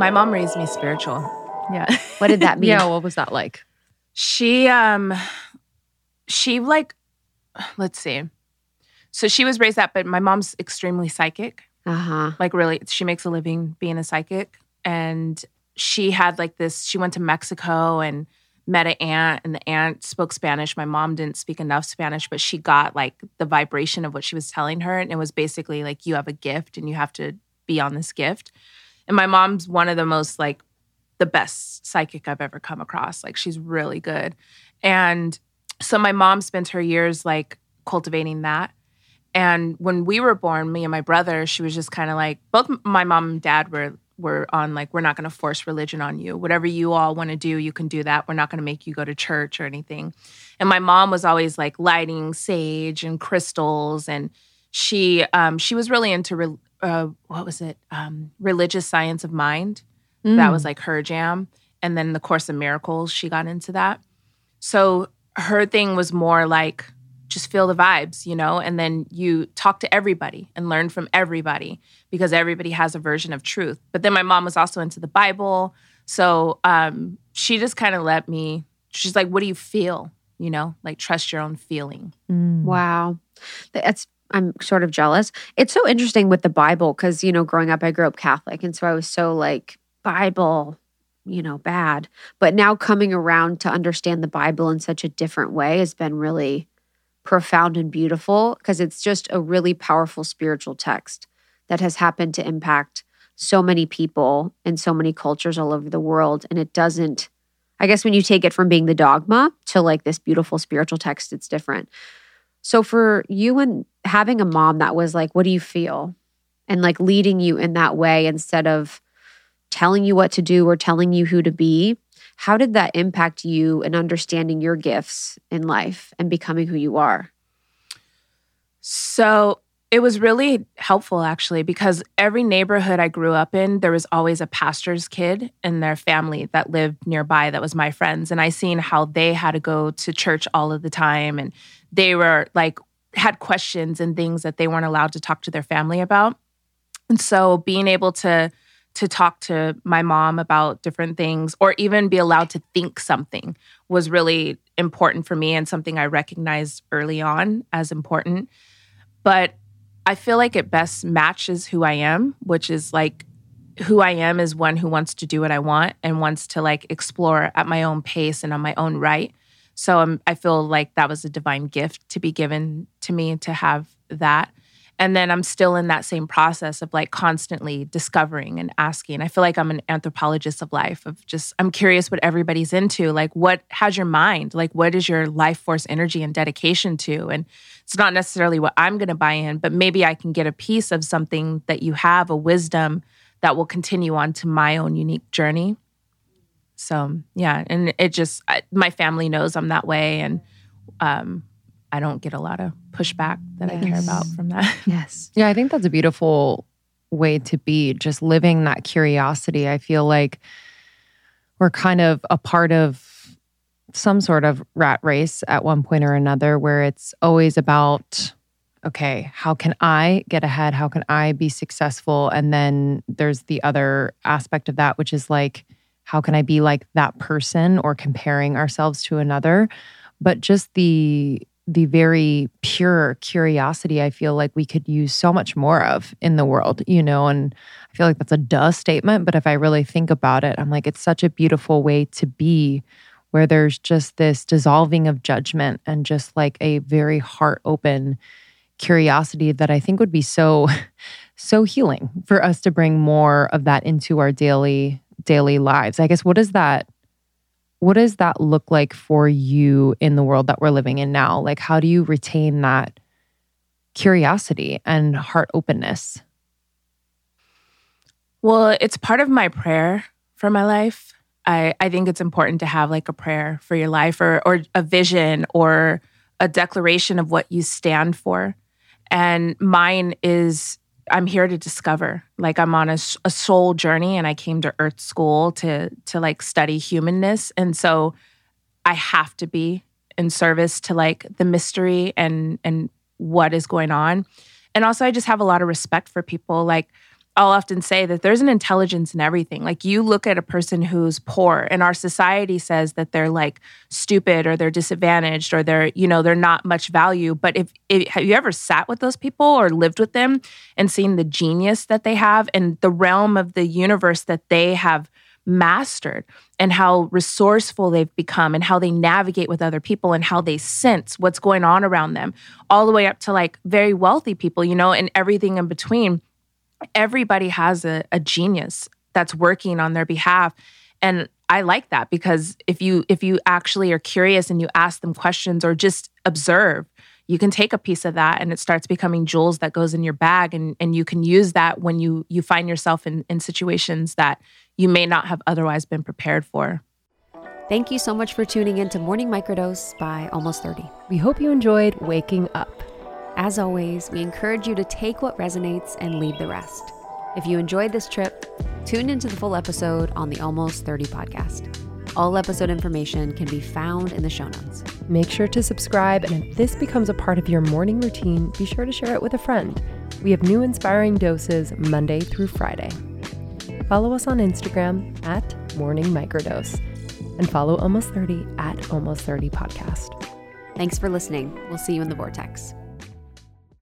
My mom raised me spiritual. Yeah. What did that mean? yeah. What was that like? She um she like let's see. So she was raised up, but my mom's extremely psychic. Uh huh. Like really she makes a living being a psychic. And she had like this, she went to Mexico and met an aunt, and the aunt spoke Spanish. My mom didn't speak enough Spanish, but she got like the vibration of what she was telling her. And it was basically like, you have a gift and you have to be on this gift. And my mom's one of the most like the best psychic I've ever come across. Like she's really good. And so my mom spent her years like cultivating that. And when we were born, me and my brother, she was just kind of like both my mom and dad were were on like we're not going to force religion on you. Whatever you all want to do, you can do that. We're not going to make you go to church or anything. And my mom was always like lighting sage and crystals and she um she was really into re- uh what was it? Um religious science of mind. That was like her jam. And then the Course of Miracles, she got into that. So her thing was more like just feel the vibes, you know, and then you talk to everybody and learn from everybody because everybody has a version of truth. But then my mom was also into the Bible. So um, she just kind of let me, she's like, what do you feel? You know, like trust your own feeling. Mm. Wow. That's I'm sort of jealous. It's so interesting with the Bible because, you know, growing up, I grew up Catholic. And so I was so like, Bible, you know, bad. But now coming around to understand the Bible in such a different way has been really profound and beautiful because it's just a really powerful spiritual text that has happened to impact so many people and so many cultures all over the world. And it doesn't, I guess, when you take it from being the dogma to like this beautiful spiritual text, it's different. So for you and having a mom that was like, what do you feel? And like leading you in that way instead of telling you what to do or telling you who to be, how did that impact you in understanding your gifts in life and becoming who you are? So it was really helpful actually because every neighborhood I grew up in, there was always a pastor's kid and their family that lived nearby that was my friends. And I seen how they had to go to church all of the time and they were like had questions and things that they weren't allowed to talk to their family about. And so being able to to talk to my mom about different things or even be allowed to think something was really important for me and something I recognized early on as important. But I feel like it best matches who I am, which is like who I am is one who wants to do what I want and wants to like explore at my own pace and on my own right. So um, I feel like that was a divine gift to be given to me to have that. And then I'm still in that same process of like constantly discovering and asking. I feel like I'm an anthropologist of life, of just, I'm curious what everybody's into. Like, what, how's your mind? Like, what is your life force energy and dedication to? And it's not necessarily what I'm going to buy in, but maybe I can get a piece of something that you have, a wisdom that will continue on to my own unique journey. So, yeah. And it just, I, my family knows I'm that way. And, um, I don't get a lot of pushback that I care about from that. Yes. Yeah, I think that's a beautiful way to be, just living that curiosity. I feel like we're kind of a part of some sort of rat race at one point or another where it's always about okay, how can I get ahead? How can I be successful? And then there's the other aspect of that, which is like, how can I be like that person or comparing ourselves to another? But just the the very pure curiosity I feel like we could use so much more of in the world, you know, and I feel like that's a duh statement, but if I really think about it, I'm like it's such a beautiful way to be where there's just this dissolving of judgment and just like a very heart open curiosity that I think would be so so healing for us to bring more of that into our daily daily lives. I guess what does that what does that look like for you in the world that we're living in now? Like how do you retain that curiosity and heart openness? Well, it's part of my prayer for my life. I, I think it's important to have like a prayer for your life or, or a vision or a declaration of what you stand for. And mine is I'm here to discover. Like I'm on a soul journey and I came to earth school to to like study humanness. And so I have to be in service to like the mystery and and what is going on. And also I just have a lot of respect for people like I'll often say that there's an intelligence in everything. Like you look at a person who's poor and our society says that they're like stupid or they're disadvantaged or they're, you know, they're not much value. But if, if have you ever sat with those people or lived with them and seen the genius that they have and the realm of the universe that they have mastered and how resourceful they've become and how they navigate with other people and how they sense what's going on around them, all the way up to like very wealthy people, you know, and everything in between. Everybody has a, a genius that's working on their behalf. And I like that because if you if you actually are curious and you ask them questions or just observe, you can take a piece of that and it starts becoming jewels that goes in your bag and, and you can use that when you you find yourself in, in situations that you may not have otherwise been prepared for. Thank you so much for tuning in to Morning Microdose by Almost 30. We hope you enjoyed waking up. As always, we encourage you to take what resonates and leave the rest. If you enjoyed this trip, tune into the full episode on the Almost 30 podcast. All episode information can be found in the show notes. Make sure to subscribe, and if this becomes a part of your morning routine, be sure to share it with a friend. We have new inspiring doses Monday through Friday. Follow us on Instagram at Morning Microdose and follow Almost 30 at Almost 30 Podcast. Thanks for listening. We'll see you in the Vortex.